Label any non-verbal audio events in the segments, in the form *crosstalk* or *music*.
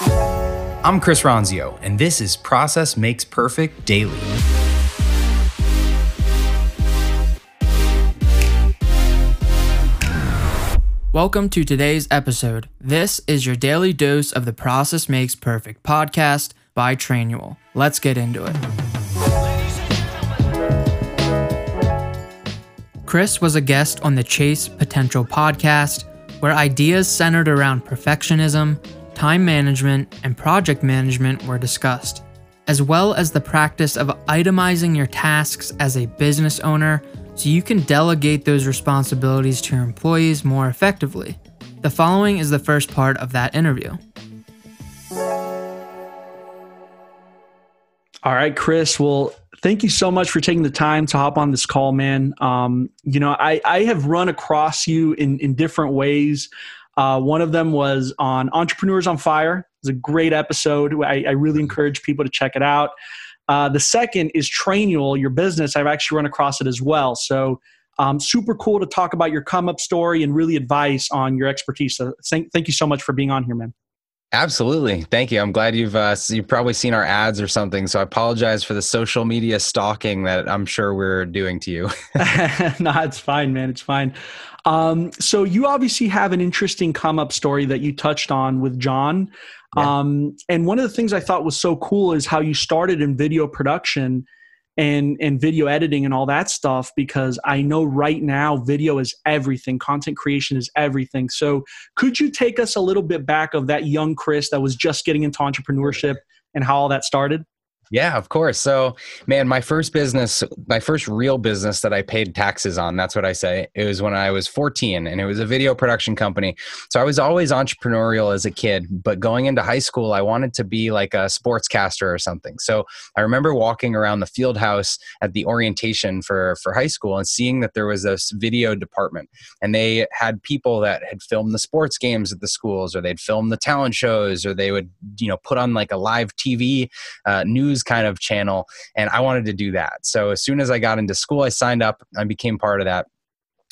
I'm Chris Ronzio, and this is Process Makes Perfect Daily. Welcome to today's episode. This is your daily dose of the Process Makes Perfect podcast by Trainual. Let's get into it. Chris was a guest on the Chase Potential podcast, where ideas centered around perfectionism, time management, and project management were discussed, as well as the practice of itemizing your tasks as a business owner so you can delegate those responsibilities to your employees more effectively. The following is the first part of that interview. All right, Chris. Well, thank you so much for taking the time to hop on this call, man. Um, you know, I, I have run across you in, in different ways. Uh, one of them was on Entrepreneurs on Fire. It's a great episode. I, I really encourage people to check it out. Uh, the second is Trainual, your business. I've actually run across it as well. So um, super cool to talk about your come up story and really advice on your expertise. So thank, thank you so much for being on here, man. Absolutely. Thank you. I'm glad you've uh, you've probably seen our ads or something. So I apologize for the social media stalking that I'm sure we're doing to you. *laughs* *laughs* no, it's fine, man. It's fine. Um, so you obviously have an interesting come up story that you touched on with John. Yeah. Um, and one of the things I thought was so cool is how you started in video production and and video editing and all that stuff because I know right now video is everything. Content creation is everything. So could you take us a little bit back of that young Chris that was just getting into entrepreneurship and how all that started? Yeah, of course. So, man, my first business, my first real business that I paid taxes on, that's what I say. It was when I was 14 and it was a video production company. So I was always entrepreneurial as a kid, but going into high school, I wanted to be like a sportscaster or something. So I remember walking around the field house at the orientation for, for high school and seeing that there was this video department and they had people that had filmed the sports games at the schools or they'd film the talent shows or they would, you know, put on like a live TV uh, news news kind of channel. And I wanted to do that. So as soon as I got into school, I signed up. I became part of that.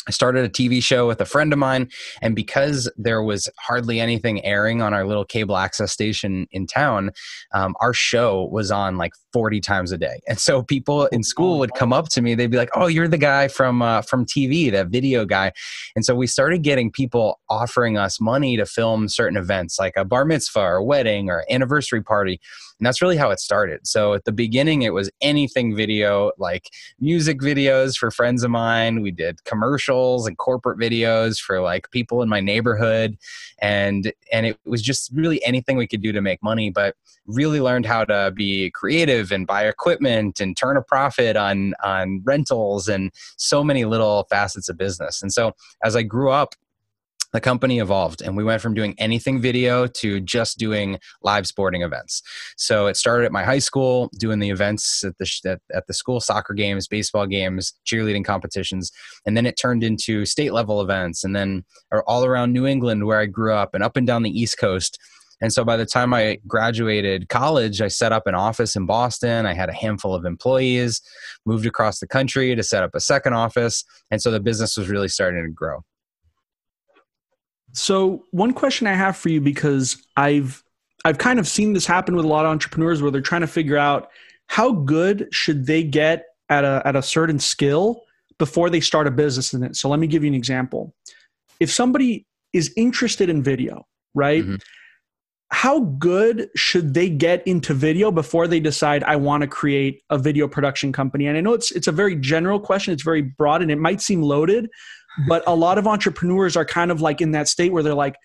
I started a TV show with a friend of mine, and because there was hardly anything airing on our little cable access station in town, um, our show was on like 40 times a day. And so people in school would come up to me, they'd be like, "Oh, you're the guy from uh, from TV, that video guy." And so we started getting people offering us money to film certain events, like a bar mitzvah or a wedding or anniversary party. And that's really how it started. So at the beginning, it was anything video, like music videos for friends of mine. We did commercials and corporate videos for like people in my neighborhood. And, and it was just really anything we could do to make money, but really learned how to be creative and buy equipment and turn a profit on, on rentals and so many little facets of business. And so as I grew up, the company evolved and we went from doing anything video to just doing live sporting events so it started at my high school doing the events at the at, at the school soccer games baseball games cheerleading competitions and then it turned into state level events and then all around new england where i grew up and up and down the east coast and so by the time I graduated college, I set up an office in Boston. I had a handful of employees, moved across the country to set up a second office. And so the business was really starting to grow. So one question I have for you because I've I've kind of seen this happen with a lot of entrepreneurs where they're trying to figure out how good should they get at a at a certain skill before they start a business in it. So let me give you an example. If somebody is interested in video, right? Mm-hmm. How good should they get into video before they decide I want to create a video production company? And I know it's it's a very general question, it's very broad and it might seem loaded, but a lot of entrepreneurs are kind of like in that state where they're like,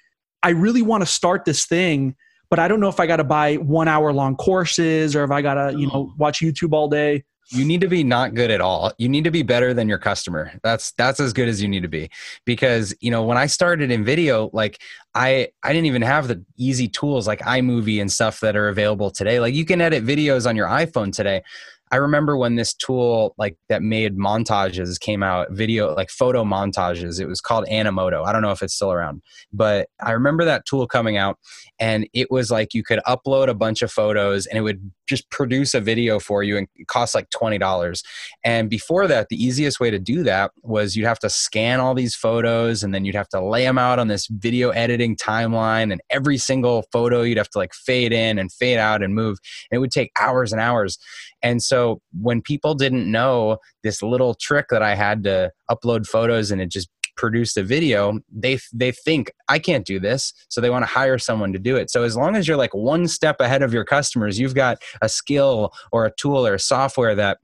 I really want to start this thing, but I don't know if I got to buy one hour long courses or if I got to, you know, watch YouTube all day. You need to be not good at all. You need to be better than your customer. That's that's as good as you need to be. Because, you know, when I started in video, like I I didn't even have the easy tools like iMovie and stuff that are available today. Like you can edit videos on your iPhone today. I remember when this tool like that made montages came out, video like photo montages. It was called Animoto. I don't know if it's still around, but I remember that tool coming out and it was like you could upload a bunch of photos and it would just produce a video for you and it cost like $20. And before that, the easiest way to do that was you'd have to scan all these photos and then you'd have to lay them out on this video editing timeline and every single photo you'd have to like fade in and fade out and move. And it would take hours and hours. And so when people didn't know this little trick that I had to upload photos and it just produced a video they they think i can't do this. So they want to hire someone to do it. So as long as you're like one step ahead of your customers you've got a skill or a tool or a software that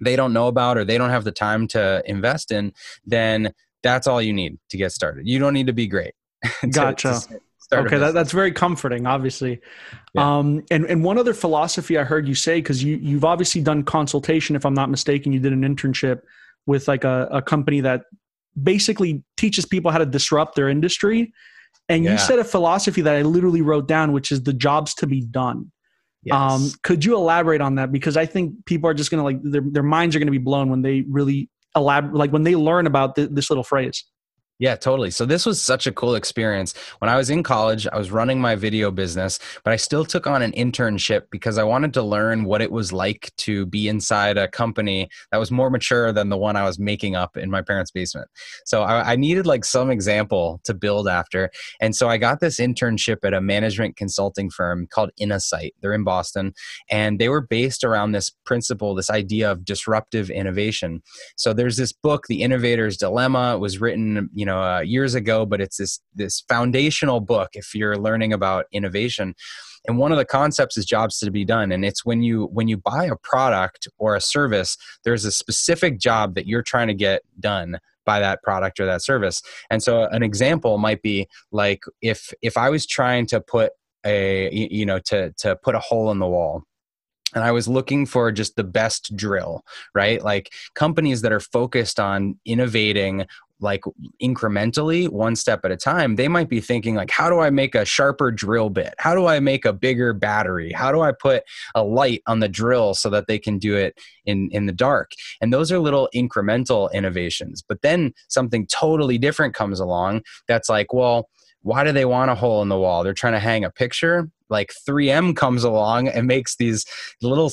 they don't know about or they don't have the time to invest in then that's all you need to get started. You don't need to be great. *laughs* To, gotcha. to okay that, that's very comforting obviously yeah. um, and, and one other philosophy i heard you say because you, you've obviously done consultation if i'm not mistaken you did an internship with like a, a company that basically teaches people how to disrupt their industry and yeah. you said a philosophy that i literally wrote down which is the jobs to be done yes. um, could you elaborate on that because i think people are just going to like their, their minds are going to be blown when they really elaborate like when they learn about th- this little phrase yeah, totally. So this was such a cool experience. When I was in college, I was running my video business, but I still took on an internship because I wanted to learn what it was like to be inside a company that was more mature than the one I was making up in my parents' basement. So I, I needed like some example to build after. And so I got this internship at a management consulting firm called Innosight. They're in Boston. And they were based around this principle, this idea of disruptive innovation. So there's this book, The Innovator's Dilemma. It was written, you you know uh, years ago but it's this this foundational book if you're learning about innovation. And one of the concepts is jobs to be done. And it's when you when you buy a product or a service there's a specific job that you're trying to get done by that product or that service. And so an example might be like if if i was trying to put a you know to to put a hole in the wall and I was looking for just the best drill, right? Like companies that are focused on innovating like incrementally one step at a time they might be thinking like how do i make a sharper drill bit? How do i make a bigger battery? How do i put a light on the drill so that they can do it in in the dark? And those are little incremental innovations. But then something totally different comes along that's like well why do they want a hole in the wall? They're trying to hang a picture. Like 3m comes along and makes these little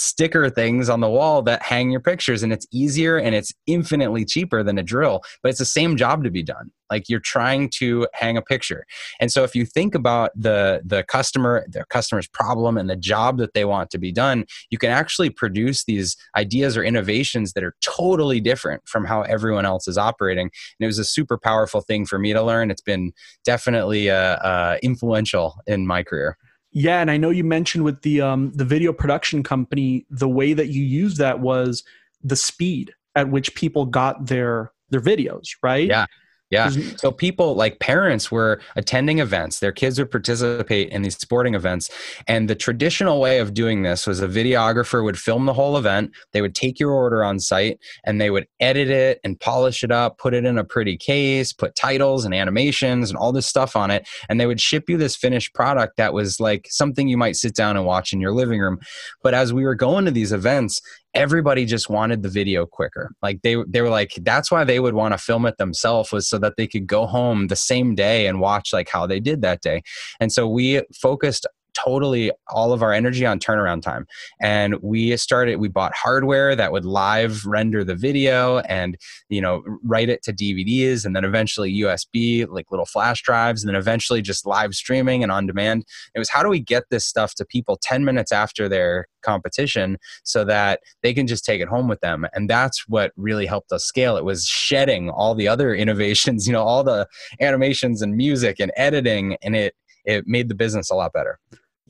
sticker things on the wall that hang your pictures and it's easier and it's infinitely cheaper than a drill but it's the same job to be done. Like you're trying to hang a picture. And so if you think about the the customer the customer's problem and the job that they want to be done you can actually produce these ideas or innovations that are totally different from how everyone else is operating. And it was a super powerful thing for me to learn. It's been definitely uh, uh, influential in my career yeah, and I know you mentioned with the um, the video production company, the way that you used that was the speed at which people got their their videos, right? Yeah. Yeah. So people like parents were attending events. Their kids would participate in these sporting events. And the traditional way of doing this was a videographer would film the whole event. They would take your order on site and they would edit it and polish it up, put it in a pretty case, put titles and animations and all this stuff on it. And they would ship you this finished product that was like something you might sit down and watch in your living room. But as we were going to these events, everybody just wanted the video quicker. Like they they were like that's why they would want to film it themselves was so that they could go home the same day and watch like how they did that day. And so we focused totally all of our energy on turnaround time. And we started, we bought hardware that would live render the video and, you know, write it to DVDs and then eventually USB, like little flash drives, and then eventually just live streaming and on demand. It was how do we get this stuff to people 10 minutes after their competition so that they can just take it home with them? And that's what really helped us scale. It was shedding all the other *laughs* innovations, you know, all the animations and music and editing, and it, it made the business a lot better.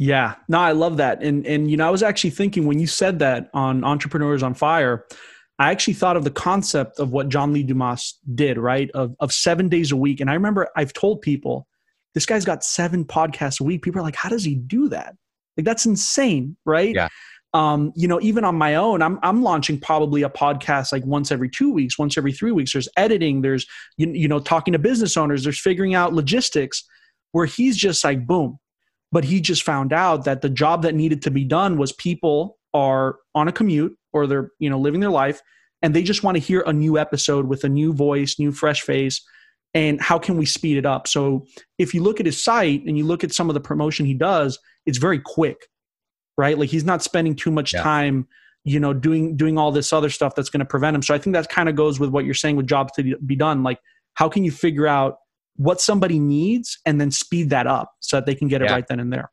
Yeah, no, I love that. And and you know, I was actually thinking when you said that on Entrepreneurs on Fire, I actually thought of the concept of what John Lee Dumas did, right? Of of seven days a week. And I remember I've told people, this guy's got seven podcasts a week. People are like, how does he do that? Like that's insane, right? Yeah. Um, you know, even on my own, I'm I'm launching probably a podcast like once every two weeks, once every three weeks. There's editing, there's you, you know, talking to business owners, there's figuring out logistics where he's just like, boom. But he just found out that the job that needed to be done was people are on a commute or they're you know living their life and they just want to hear a new episode with a new voice new fresh face and how can we speed it up? So if you look at his site and you look at some of the promotion he does it's very quick right? Like he's not spending too much yeah. time you know doing doing all this other stuff that's going to prevent him. So i think that kind of goes with what you're saying with jobs to be done. Like how can you figure out what somebody needs and then speed that up so that they can get it yeah. right then and there.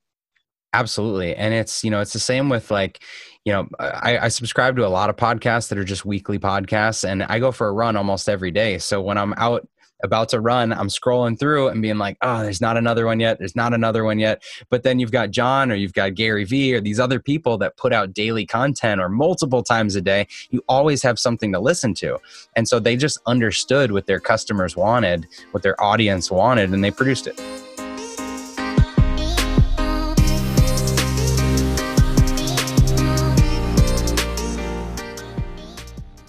Absolutely. And it's you know it's the same with like you know I, I, subscribe to a lot of podcasts that are just weekly podcasts and i go for a run almost every day. So when i'm out about to run, I'm scrolling through and being like, oh, there's not another one yet. There's not another one yet. But then you've got John or you've got Gary Vee or these other people that put out daily content or multiple times a day. You always have something to listen to. And so they just understood what their customers wanted, what their audience wanted, and they produced it.